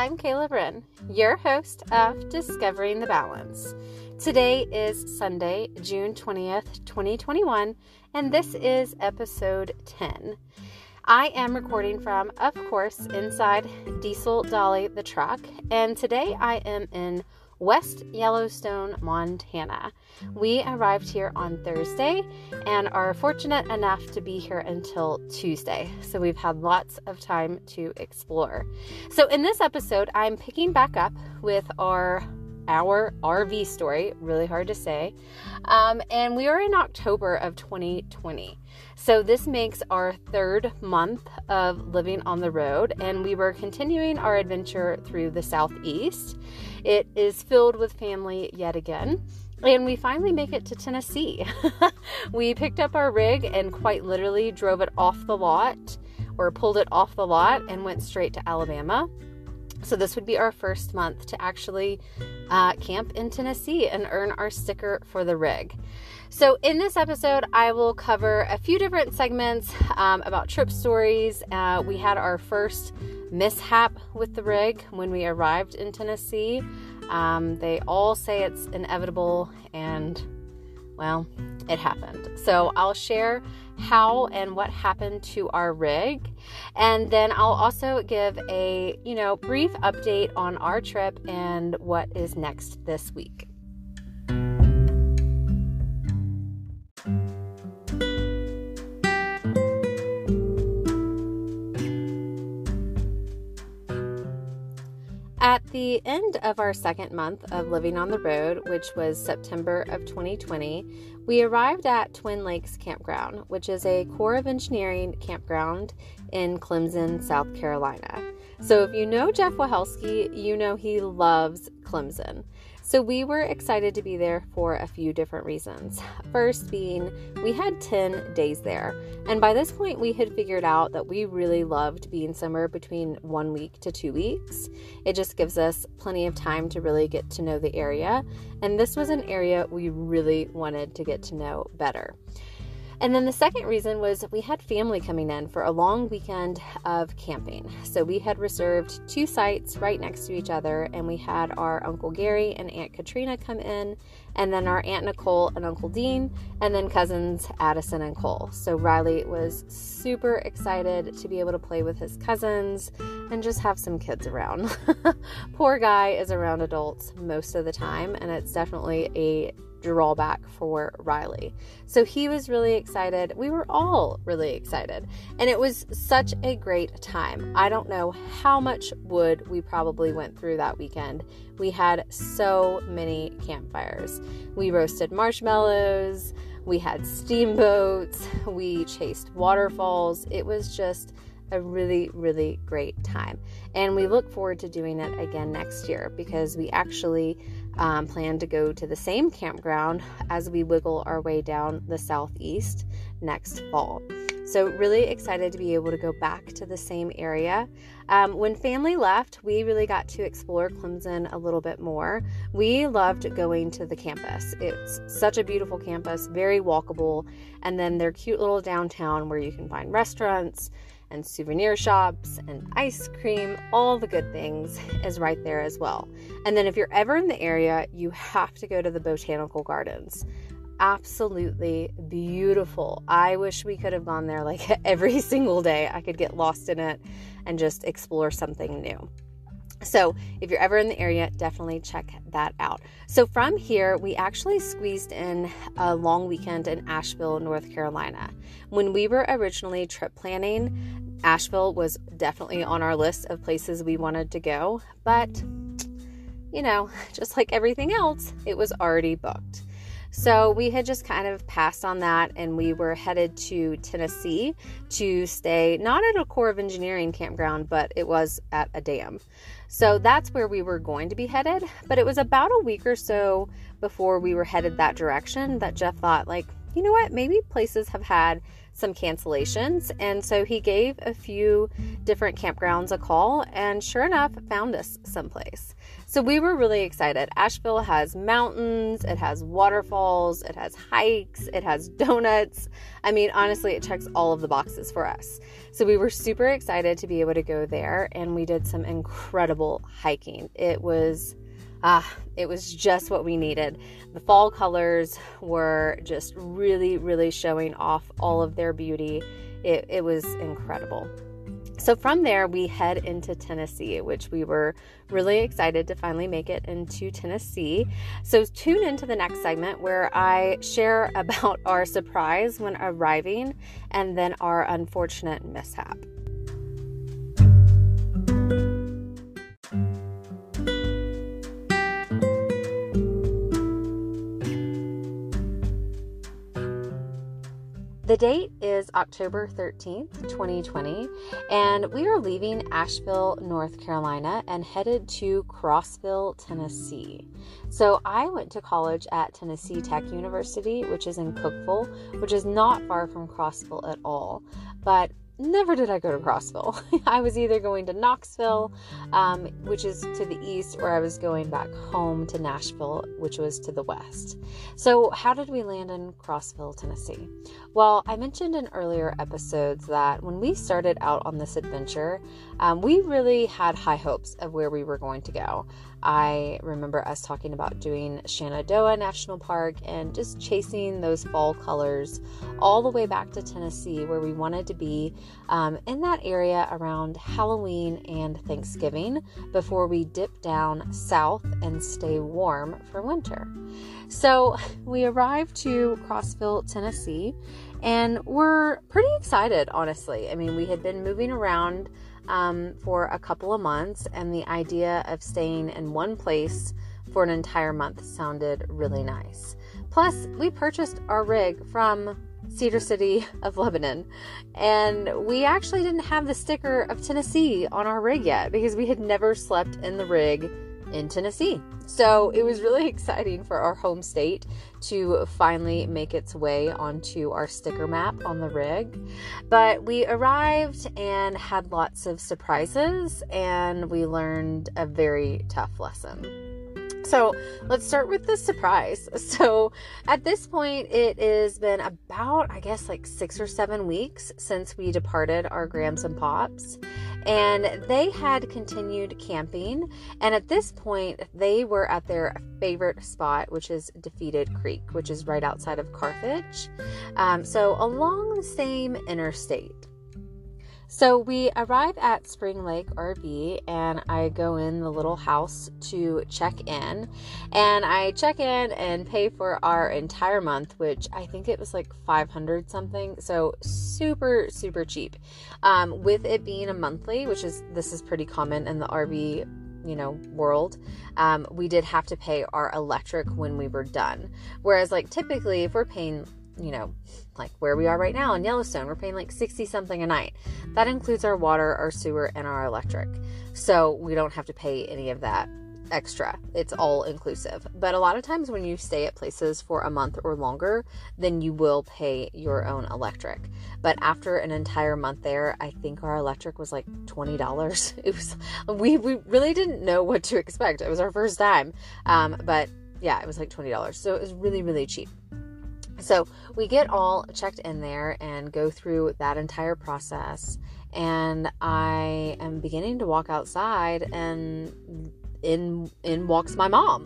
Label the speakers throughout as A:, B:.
A: I'm Kayla Bryn, your host of Discovering the Balance. Today is Sunday, June 20th, 2021, and this is episode 10. I am recording from, of course, inside Diesel Dolly the truck, and today I am in West Yellowstone, Montana. We arrived here on Thursday and are fortunate enough to be here until Tuesday. So we've had lots of time to explore. So in this episode, I'm picking back up with our our RV story, really hard to say. Um, and we are in October of 2020. So this makes our third month of living on the road, and we were continuing our adventure through the Southeast. It is filled with family yet again. And we finally make it to Tennessee. we picked up our rig and quite literally drove it off the lot or pulled it off the lot and went straight to Alabama. So, this would be our first month to actually uh, camp in Tennessee and earn our sticker for the rig. So, in this episode, I will cover a few different segments um, about trip stories. Uh, we had our first mishap with the rig when we arrived in Tennessee. Um, they all say it's inevitable, and well, it happened. So, I'll share how and what happened to our rig. And then I'll also give a, you know, brief update on our trip and what is next this week. At the end of our second month of living on the road, which was September of 2020, we arrived at Twin Lakes Campground, which is a Corps of Engineering campground in Clemson, South Carolina. So, if you know Jeff Wahelski, you know he loves Clemson. So we were excited to be there for a few different reasons. First, being we had 10 days there, and by this point, we had figured out that we really loved being somewhere between one week to two weeks. It just gives us plenty of time to really get to know the area, and this was an area we really wanted to get to know better. And then the second reason was we had family coming in for a long weekend of camping. So we had reserved two sites right next to each other, and we had our Uncle Gary and Aunt Katrina come in, and then our Aunt Nicole and Uncle Dean, and then cousins Addison and Cole. So Riley was super excited to be able to play with his cousins and just have some kids around. Poor guy is around adults most of the time, and it's definitely a drawback for Riley. So he was really excited. We were all really excited. And it was such a great time. I don't know how much wood we probably went through that weekend. We had so many campfires. We roasted marshmallows, we had steamboats, we chased waterfalls. It was just a really, really great time. And we look forward to doing it again next year because we actually um, plan to go to the same campground as we wiggle our way down the southeast next fall. So, really excited to be able to go back to the same area. Um, when family left, we really got to explore Clemson a little bit more. We loved going to the campus. It's such a beautiful campus, very walkable, and then their cute little downtown where you can find restaurants and souvenir shops and ice cream, all the good things is right there as well. And then if you're ever in the area, you have to go to the botanical gardens. Absolutely beautiful. I wish we could have gone there like every single day. I could get lost in it and just explore something new. So, if you're ever in the area, definitely check that out. So, from here, we actually squeezed in a long weekend in Asheville, North Carolina. When we were originally trip planning, Asheville was definitely on our list of places we wanted to go, but you know, just like everything else, it was already booked. So we had just kind of passed on that and we were headed to Tennessee to stay not at a Corps of Engineering campground, but it was at a dam. So that's where we were going to be headed. But it was about a week or so before we were headed that direction that Jeff thought, like, you know what, maybe places have had some cancellations. And so he gave a few different campgrounds a call and sure enough found us someplace. So we were really excited. Asheville has mountains, it has waterfalls, it has hikes, it has donuts. I mean, honestly, it checks all of the boxes for us. So we were super excited to be able to go there and we did some incredible hiking. It was ah, it was just what we needed. The fall colors were just really, really showing off all of their beauty. It, it was incredible. So from there, we head into Tennessee, which we were really excited to finally make it into Tennessee. So tune into the next segment where I share about our surprise when arriving and then our unfortunate mishap. The date is October 13th, 2020, and we are leaving Asheville, North Carolina, and headed to Crossville, Tennessee. So, I went to college at Tennessee Tech University, which is in Cookeville, which is not far from Crossville at all. But never did I go to Crossville. I was either going to Knoxville, um, which is to the east, or I was going back home to Nashville, which was to the west. So, how did we land in Crossville, Tennessee? Well, I mentioned in earlier episodes that when we started out on this adventure, um, we really had high hopes of where we were going to go. I remember us talking about doing Shenandoah National Park and just chasing those fall colors all the way back to Tennessee, where we wanted to be um, in that area around Halloween and Thanksgiving before we dip down south and stay warm for winter. So we arrived to Crossville, Tennessee, and we're pretty excited, honestly. I mean, we had been moving around um, for a couple of months, and the idea of staying in one place for an entire month sounded really nice. Plus, we purchased our rig from Cedar City of Lebanon, and we actually didn't have the sticker of Tennessee on our rig yet because we had never slept in the rig in Tennessee. So it was really exciting for our home state to finally make its way onto our sticker map on the rig. But we arrived and had lots of surprises, and we learned a very tough lesson. So let's start with the surprise. So at this point, it has been about, I guess, like six or seven weeks since we departed our Grams and Pops and they had continued camping. And at this point, they were at their favorite spot, which is Defeated Creek, which is right outside of Carthage. Um, so along the same interstate. So we arrive at Spring Lake RV and I go in the little house to check in. And I check in and pay for our entire month, which I think it was like 500 something. So super, super cheap. Um, with it being a monthly, which is this is pretty common in the RV you know world um, we did have to pay our electric when we were done whereas like typically if we're paying you know, like where we are right now in Yellowstone, we're paying like 60 something a night. That includes our water, our sewer, and our electric. So we don't have to pay any of that extra. It's all inclusive. But a lot of times when you stay at places for a month or longer, then you will pay your own electric. But after an entire month there, I think our electric was like $20. It was we we really didn't know what to expect. It was our first time. Um, but yeah, it was like $20. So it was really really cheap. So we get all checked in there and go through that entire process. And I am beginning to walk outside, and in in walks my mom,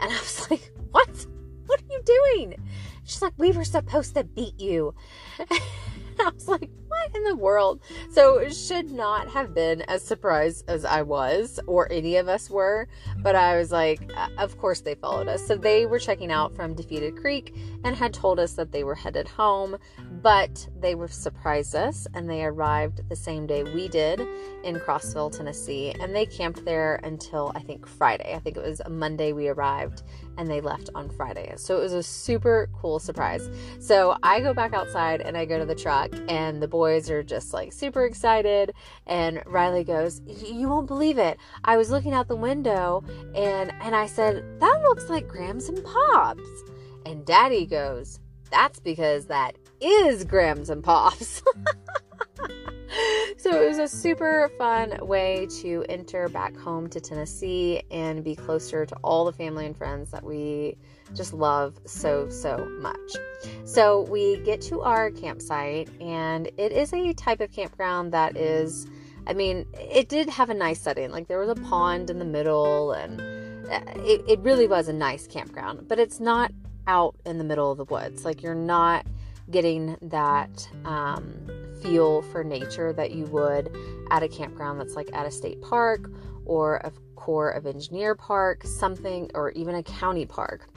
A: and I was like, "What? What are you doing?" She's like, "We were supposed to beat you." I was like, what in the world? So should not have been as surprised as I was, or any of us were. But I was like, uh, of course they followed us. So they were checking out from Defeated Creek and had told us that they were headed home, but they were surprised us and they arrived the same day we did in Crossville, Tennessee. And they camped there until I think Friday. I think it was Monday we arrived and they left on Friday. So it was a super cool surprise. So I go back outside and I go to the truck, and the boys are just like super excited. And Riley goes, You won't believe it. I was looking out the window and, and I said, That looks like Grams and Pops. And Daddy goes, That's because that is Grams and Pops. so it was a super fun way to enter back home to Tennessee and be closer to all the family and friends that we just love so, so much. So we get to our campsite, and it is a type of campground that is, I mean, it did have a nice setting. Like there was a pond in the middle, and uh, it, it really was a nice campground, but it's not out in the middle of the woods. Like you're not getting that um, feel for nature that you would at a campground that's like at a state park or a Corps of Engineer park, something, or even a county park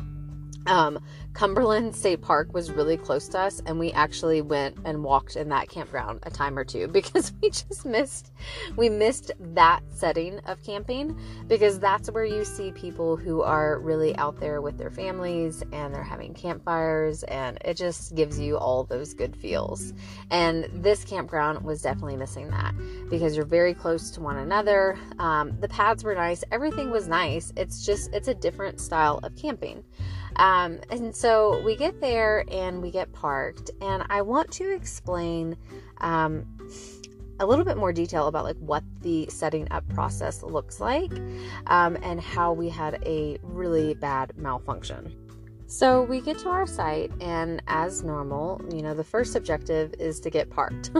A: um, Cumberland State Park was really close to us, and we actually went and walked in that campground a time or two because we just missed we missed that setting of camping because that's where you see people who are really out there with their families and they're having campfires, and it just gives you all those good feels. And this campground was definitely missing that because you're very close to one another. Um, the pads were nice, everything was nice. It's just it's a different style of camping. Um, and so we get there and we get parked, and I want to explain um, a little bit more detail about like what the setting up process looks like um, and how we had a really bad malfunction. So we get to our site, and as normal, you know, the first objective is to get parked.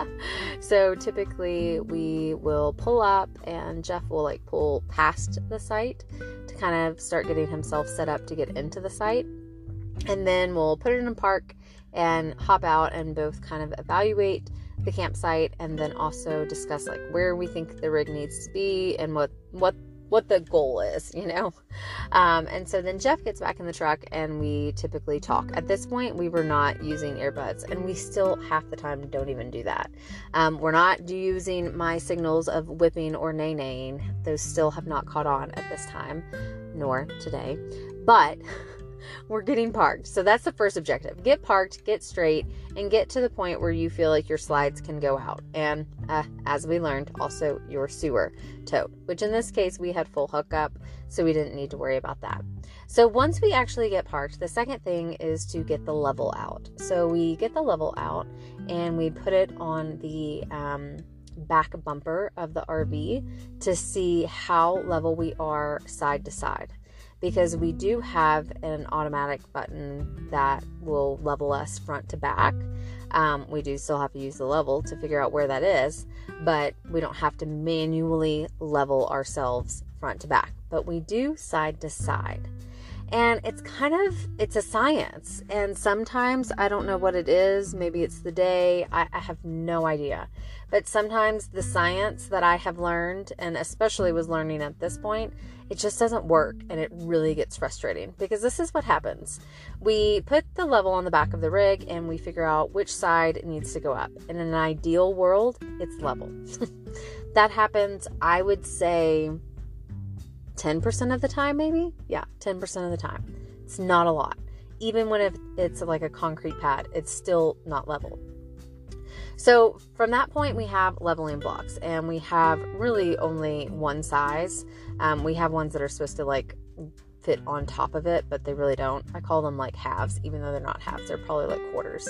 A: so typically, we will pull up, and Jeff will like pull past the site to kind of start getting himself set up to get into the site. And then we'll put it in a park and hop out and both kind of evaluate the campsite and then also discuss like where we think the rig needs to be and what what what the goal is, you know. Um, and so then Jeff gets back in the truck and we typically talk. At this point, we were not using earbuds, and we still half the time don't even do that. Um, we're not using my signals of whipping or nay naying; those still have not caught on at this time, nor today. But we're getting parked. So that's the first objective. Get parked, get straight, and get to the point where you feel like your slides can go out. And uh, as we learned, also your sewer tote, which in this case we had full hookup, so we didn't need to worry about that. So once we actually get parked, the second thing is to get the level out. So we get the level out and we put it on the um, back bumper of the RV to see how level we are side to side because we do have an automatic button that will level us front to back. Um, we do still have to use the level to figure out where that is, but we don't have to manually level ourselves front to back. But we do side to side and it's kind of it's a science and sometimes i don't know what it is maybe it's the day I, I, have no idea but sometimes the science that i have learned and especially was learning at this point it just doesn't work and it really gets frustrating because this is what happens we put the level on the back of the rig and we figure out which side needs to go up in an ideal world it's level that happens i would say 10% of the time, maybe? Yeah, 10% of the time. It's not a lot. Even when it's like a concrete pad, it's still not level. So from that point, we have leveling blocks, and we have really only one size. Um, we have ones that are supposed to like fit on top of it, but they really don't. I call them like halves, even though they're not halves, they're probably like quarters.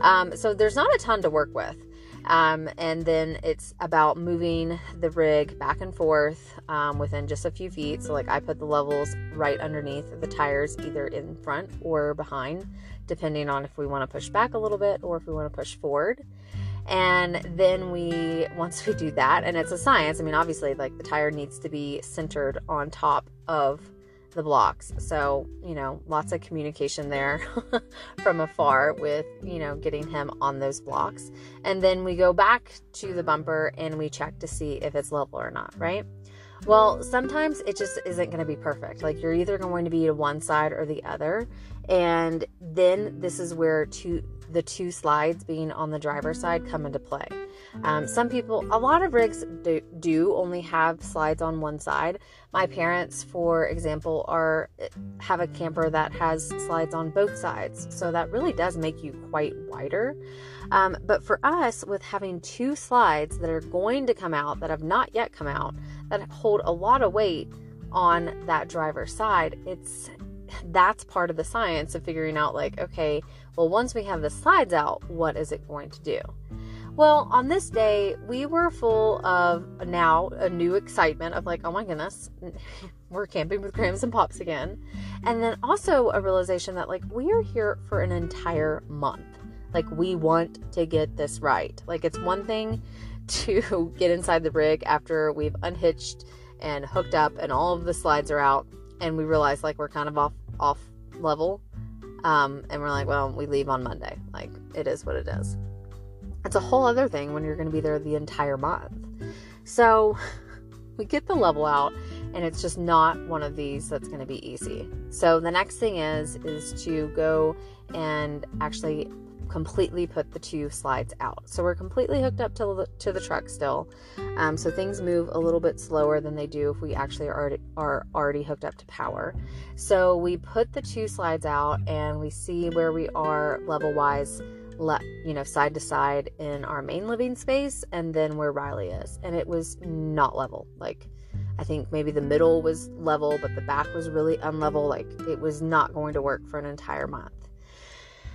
A: Um, so there's not a ton to work with. Um, and then it's about moving the rig back and forth um, within just a few feet. So, like, I put the levels right underneath the tires, either in front or behind, depending on if we want to push back a little bit or if we want to push forward. And then we, once we do that, and it's a science, I mean, obviously, like the tire needs to be centered on top of the blocks. So, you know, lots of communication there from afar with, you know, getting him on those blocks. And then we go back to the bumper and we check to see if it's level or not, right? Well, sometimes it just isn't going to be perfect. Like you're either going to be to one side or the other. And then this is where two the two slides being on the driver's side come into play. Um, some people, a lot of rigs do, do, only have slides on one side. My parents, for example, are have a camper that has slides on both sides, so that really does make you quite wider. Um, but for us, with having two slides that are going to come out that have not yet come out, that hold a lot of weight on that driver's side, it's that's part of the science of figuring out like okay well once we have the slides out what is it going to do Well, on this day, we were full of now a new excitement of like, oh my goodness, we're camping with Grams and Pops again. And then also a realization that like we are here for an entire month. Like we want to get this right. Like it's one thing to get inside the rig after we've unhitched and hooked up and all of the slides are out and we realize like we're kind of off off level. Um, and we're like, well, we leave on Monday. Like it is what it is. It's a whole other thing when you're going to be there the entire month. So we get the level out and it's just not one of these that's going to be easy. So the next thing is is to go and actually completely put the two slides out. So we're completely hooked up to the, to the truck still. Um, so things move a little bit slower than they do if we actually are already, are already hooked up to power. So we put the two slides out and we see where we are level wise le- you know, side to side in our main living space and then where Riley is. And it was not level. Like, I think maybe the middle was level, but the back was really unlevel. Like, it was not going to work for an entire month.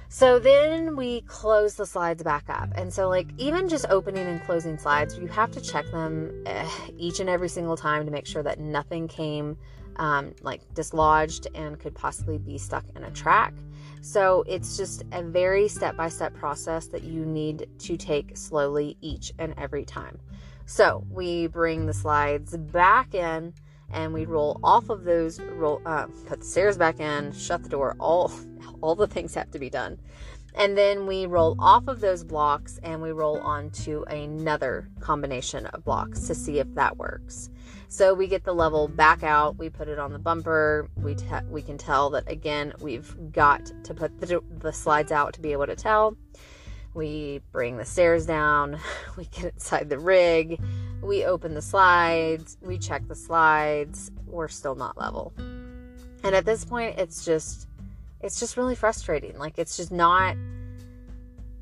A: So then we close the slides back up. And so, like, even just opening and closing slides, you have to check them eh, each and every single time to make sure that nothing came um, like dislodged and could possibly be stuck in a track. So it's just a very step by step process that you need to take slowly each and every time. So we bring the slides back in and we roll off of those, roll, uh, put the stairs back in, shut the door. All, all the things have to be done. And then we roll off of those blocks and we roll onto another combination of blocks to see if that works. So we get the level back out, we put it on the bumper. We te- we can tell that again we've got to put the, the slides out to be able to tell. We bring the stairs down, we get inside the rig, we open the slides, we check the slides. We're still not level. And at this point it's just it's just really frustrating. Like it's just not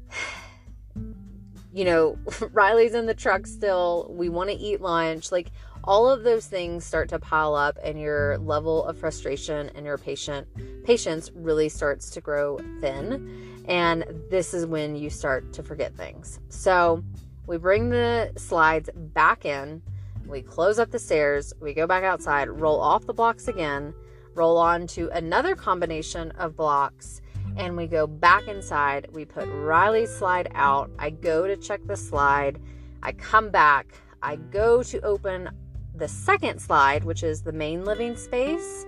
A: you know, Riley's in the truck still. We want to eat lunch. Like all of those things start to pile up and your level of frustration and your patient patience really starts to grow thin. And this is when you start to forget things. So we bring the slides back in, we close up the stairs, we go back outside, roll off the blocks again roll on to another combination of blocks, and we go back inside. We put Riley's slide out. I go to check the slide. I come back. I go to open the second slide, which is the main living space.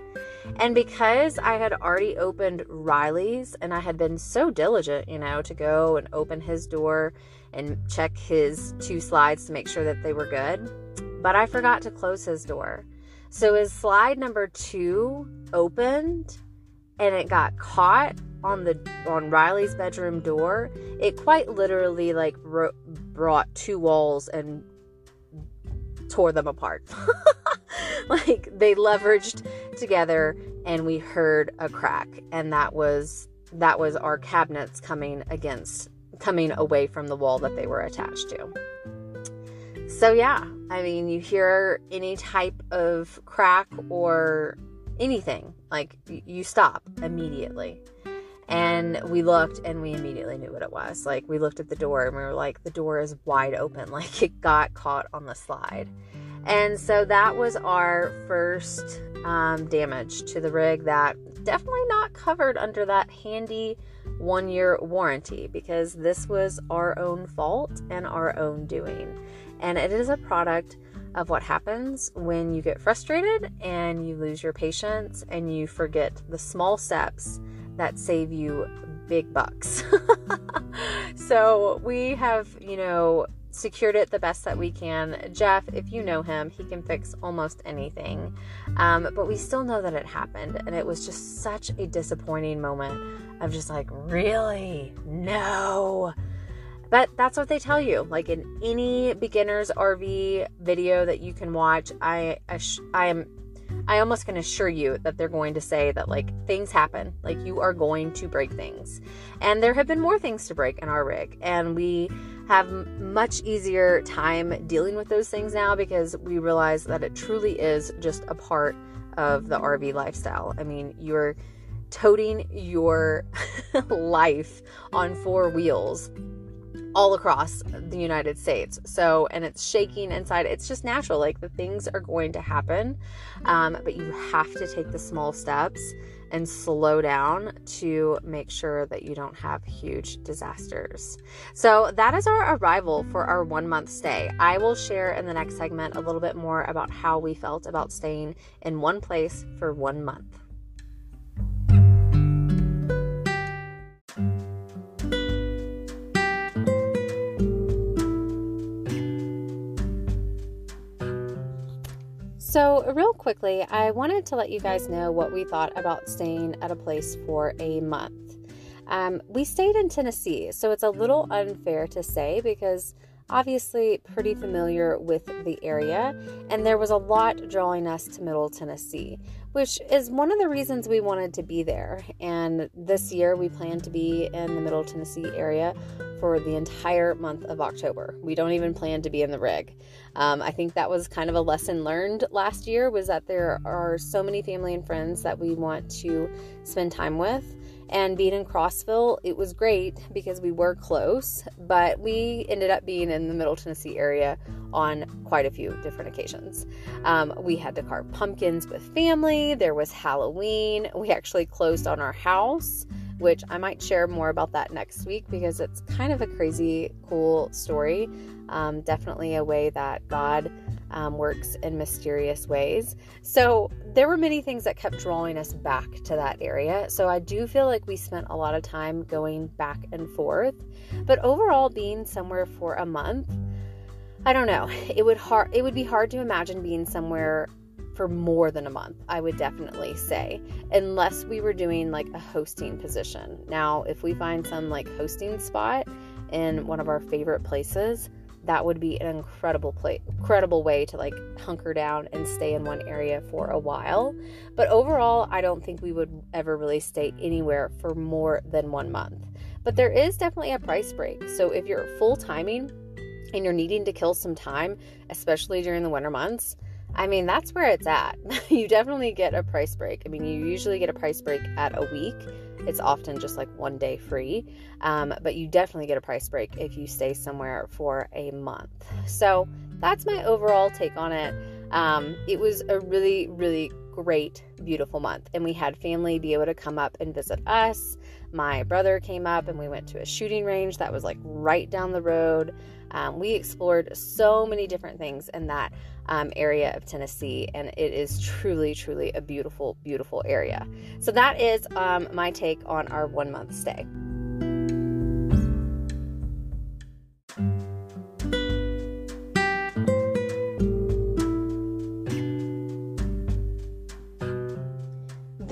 A: And because I had already opened Riley's and I had been so diligent, you know, to go and open his door and check his two slides to make sure that they were good, but I forgot to close his door. So his slide number two opened and it got caught on the on Riley's bedroom door, it quite literally like bro- brought two walls and tore them apart. like they leveraged together and we heard a crack and that was that was our cabinets coming against coming away from the wall that they were attached to. So, yeah, I mean, you hear any type of crack or anything, like you stop immediately. And we looked and we immediately knew what it was. Like, we looked at the door and we were like, the door is wide open. Like, it got caught on the slide. And so that was our first um, damage to the rig that definitely not covered under that handy one year warranty because this was our own fault and our own doing. And it is a product of what happens when you get frustrated and you lose your patience and you forget the small steps that save you big bucks. so we have, you know, secured it the best that we can. Jeff, if you know him, he can fix almost anything. Um, but we still know that it happened. And it was just such a disappointing moment of just like, really? No. But that's what they tell you. Like in any beginner's RV video that you can watch, I I am I almost can assure you that they're going to say that like things happen, like you are going to break things. And there have been more things to break in our rig, and we have much easier time dealing with those things now because we realize that it truly is just a part of the RV lifestyle. I mean, you're toting your life on four wheels all across the United States. So, and it's shaking inside. It's just natural. Like the things are going to happen, um, but you have to take the small steps and slow down to make sure that you don't have huge disasters. So, that is our arrival for our one month stay. I will share in the next segment a little bit more about how we felt about staying in one place for one month. Real quickly, I wanted to let you guys know what we thought about staying at a place for a month. Um, we stayed in Tennessee, so it's a little unfair to say because obviously pretty familiar with the area, and there was a lot drawing us to Middle Tennessee, which is one of the reasons we wanted to be there. And this year we plan to be in the Middle Tennessee area for the entire month of October. We don't even plan to be in the rig. Um, I think that was kind of a lesson learned last year was that there are so many family and friends that we want to spend time with. And being in Crossville, it was great because we were close, but we ended up being in the Middle Tennessee area on quite a few different occasions. Um, we had to carve pumpkins with family, there was Halloween, we actually closed on our house which I might share more about that next week because it's kind of a crazy, cool story. Um, definitely a way that God um, works in mysterious ways. So there were many things that kept drawing us back to that area. So I do feel like we spent a lot of time going back and forth. But overall, being somewhere for a month, I don't know. It would hard. It would be hard to imagine being somewhere for more than a month, I would definitely say, unless we were doing like a hosting position. Now, if we find some like hosting spot in one of our favorite places, that would be an incredible place, incredible way to like hunker down and stay in one area for a while. But overall, I don't think we would ever really stay anywhere for more than 1 month. But there is definitely a price break. So if you're full timing and you're needing to kill some time, especially during the winter months, I mean, that's where it's at. you definitely get a price break. I mean, you usually get a price break at a week. It's often just like one day free, um, but you definitely get a price break if you stay somewhere for a month. So that's my overall take on it. Um, it was a really, really great, beautiful month, and we had family be able to come up and visit us. My brother came up, and we went to a shooting range that was like right down the road. Um, we explored so many different things in that um, area of Tennessee, and it is truly, truly a beautiful, beautiful area. So, that is um, my take on our one month stay.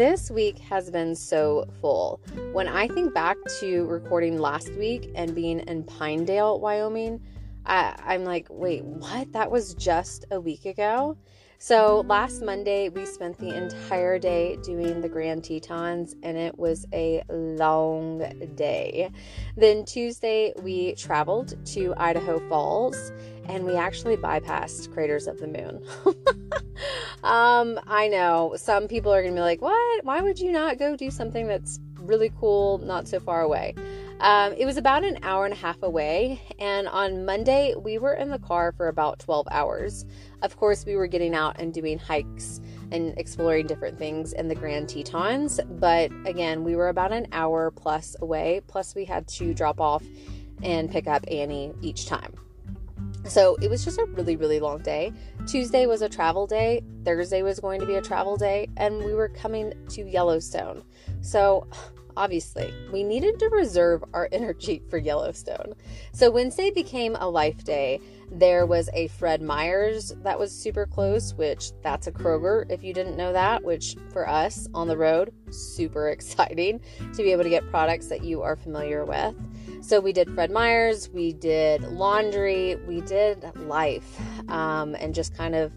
A: This week has been so full. When I think back to recording last week and being in Pinedale, Wyoming, I, I'm like, wait, what? That was just a week ago? So last Monday, we spent the entire day doing the Grand Tetons, and it was a long day. Then Tuesday, we traveled to Idaho Falls, and we actually bypassed Craters of the Moon. um, I know some people are gonna be like, "What? Why would you not go do something that's really cool, not so far away?" Um, it was about an hour and a half away, and on Monday, we were in the car for about 12 hours. Of course, we were getting out and doing hikes and exploring different things in the Grand Tetons, but again, we were about an hour plus away, plus, we had to drop off and pick up Annie each time. So it was just a really, really long day. Tuesday was a travel day, Thursday was going to be a travel day, and we were coming to Yellowstone. So obviously, we needed to reserve our energy for Yellowstone. So Wednesday became a life day. There was a Fred Meyer's that was super close, which that's a Kroger if you didn't know that, which for us on the road, super exciting to be able to get products that you are familiar with. So we did Fred Meyer's, we did laundry, we did life, um, and just kind of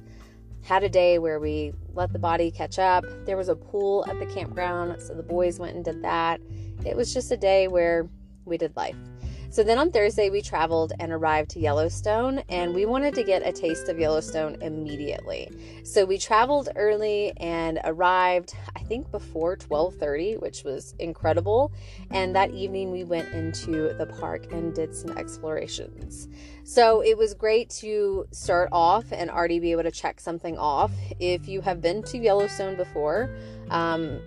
A: had a day where we let the body catch up. There was a pool at the campground, so the boys went and did that. It was just a day where we did life. So then on Thursday, we traveled and arrived to Yellowstone, and we wanted to get a taste of Yellowstone immediately. So we traveled early and arrived, I think, before 12:30, which was incredible. And that evening, we went into the park and did some explorations. So it was great to start off and already be able to check something off. If you have been to Yellowstone before, um,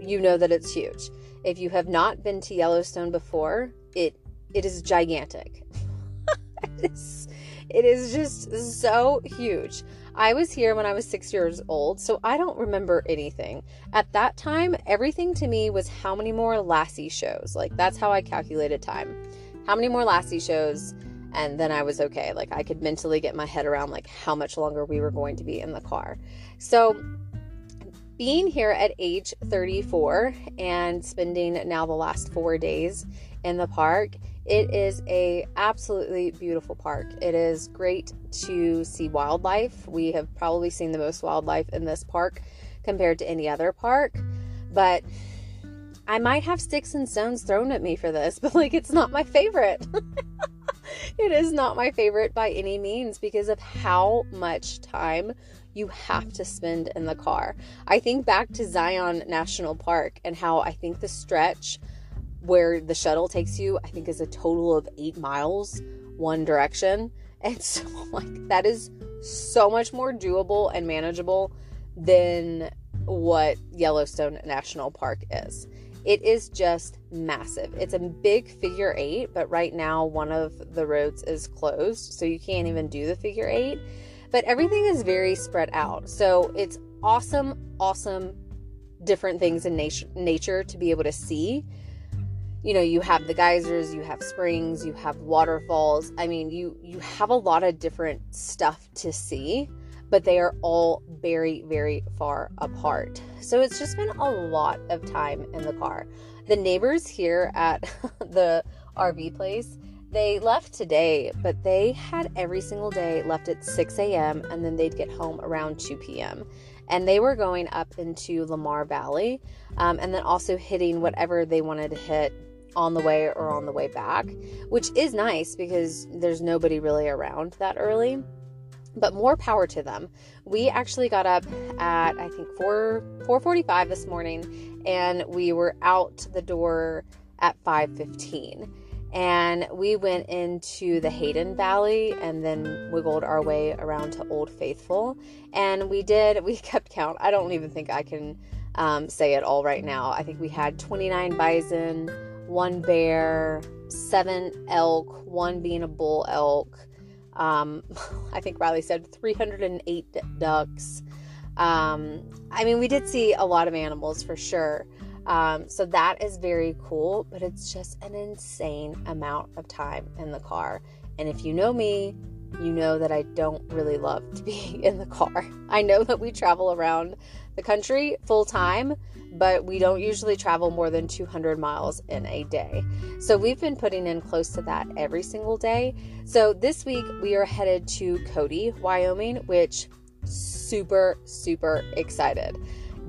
A: you know that it's huge. If you have not been to Yellowstone before, it it is gigantic. it, is, it is just so huge. I was here when I was six years old, so I don't remember anything. At that time, everything to me was how many more Lassie shows. Like, that's how I calculated time. How many more Lassie shows, and then I was okay. Like, I could mentally get my head around, like, how much longer we were going to be in the car. So, being here at age 34 and spending now the last four days in the park it is a absolutely beautiful park. It is great to see wildlife. We have probably seen the most wildlife in this park compared to any other park, but I might have sticks and stones thrown at me for this, but like it's not my favorite. it is not my favorite by any means because of how much time you have to spend in the car. I think back to Zion National Park and how I think the stretch where the shuttle takes you, I think is a total of eight miles one direction. And so, like, that is so much more doable and manageable than what Yellowstone National Park is. It is just massive. It's a big figure eight, but right now one of the roads is closed, so you can't even do the figure eight. But everything is very spread out. So it's awesome, awesome, different things in nature, nature to be able to see you know you have the geysers you have springs you have waterfalls. I mean you you have a lot of different stuff to see but they are all very very far apart. So it's just been a lot of time in the car. The neighbors here at the rv place they left today but they had every single day left at 6 a.m and then they'd get home around 2 p.m and they were going up into lamar valley um, and then also hitting whatever they wanted to hit on the way or on the way back, which is nice because there's nobody really around that early. But more power to them. We actually got up at I think 4 4:45 this morning and we were out the door at 5:15 and we went into the Hayden Valley and then wiggled our way around to Old Faithful. And we did, we kept count. I don't even think I can um, say it all right now. I think we had 29 bison, one bear, seven elk, one being a bull elk. Um, I think Riley said 308 ducks. Um, I mean, we did see a lot of animals for sure. Um, so that is very cool, but it's just an insane amount of time in the car. And if you know me, you know that I don't really love to be in the car. I know that we travel around the country full time, but we don't usually travel more than 200 miles in a day. So we've been putting in close to that every single day. So this week we are headed to Cody, Wyoming, which super super excited.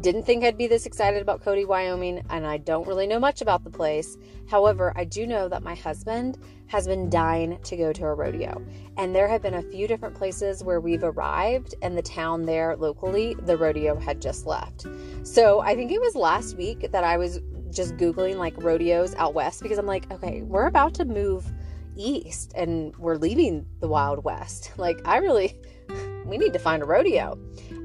A: Didn't think I'd be this excited about Cody, Wyoming, and I don't really know much about the place. However, I do know that my husband has been dying to go to a rodeo. And there have been a few different places where we've arrived, and the town there locally, the rodeo had just left. So I think it was last week that I was just Googling like rodeos out west because I'm like, okay, we're about to move east and we're leaving the Wild West. Like, I really, we need to find a rodeo.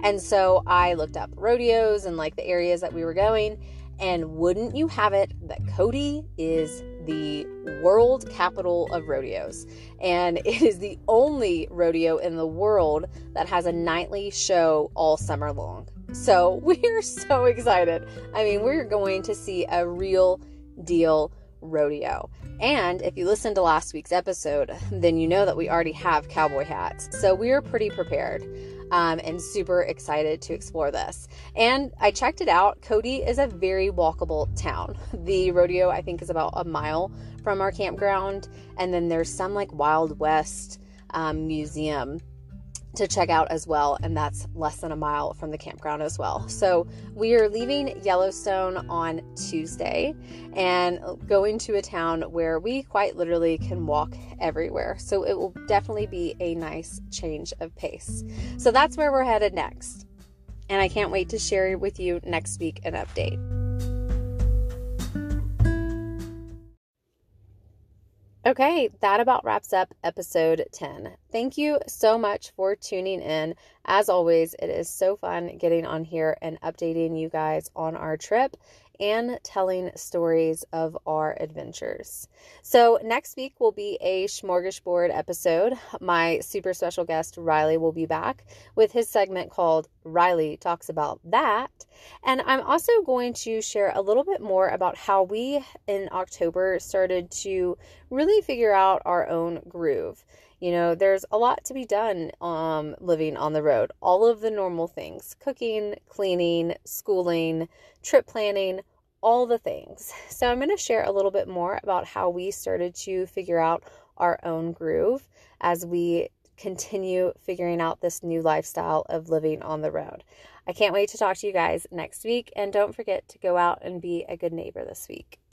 A: And so I looked up rodeos and like the areas that we were going. And wouldn't you have it that Cody is the world capital of rodeos. And it is the only rodeo in the world that has a nightly show all summer long. So we're so excited. I mean, we're going to see a real deal rodeo. And if you listened to last week's episode, then you know that we already have cowboy hats. So we're pretty prepared um, and super excited to explore this. And I checked it out. Cody is a very walkable town. The rodeo, I think, is about a mile from our campground. And then there's some like Wild West um, museum to check out as well, and that's less than a mile from the campground as well. So, we are leaving Yellowstone on Tuesday and going to a town where we quite literally can walk everywhere. So, it will definitely be a nice change of pace. So, that's where we're headed next. And I can't wait to share with you next week an update. Okay, that about wraps up episode 10. Thank you so much for tuning in. As always, it is so fun getting on here and updating you guys on our trip and telling stories of our adventures. So, next week will be a smorgasbord episode. My super special guest, Riley, will be back with his segment called Riley Talks About That. And I'm also going to share a little bit more about how we in October started to really figure out our own groove. You know, there's a lot to be done um, living on the road. All of the normal things cooking, cleaning, schooling, trip planning, all the things. So, I'm going to share a little bit more about how we started to figure out our own groove as we continue figuring out this new lifestyle of living on the road. I can't wait to talk to you guys next week. And don't forget to go out and be a good neighbor this week.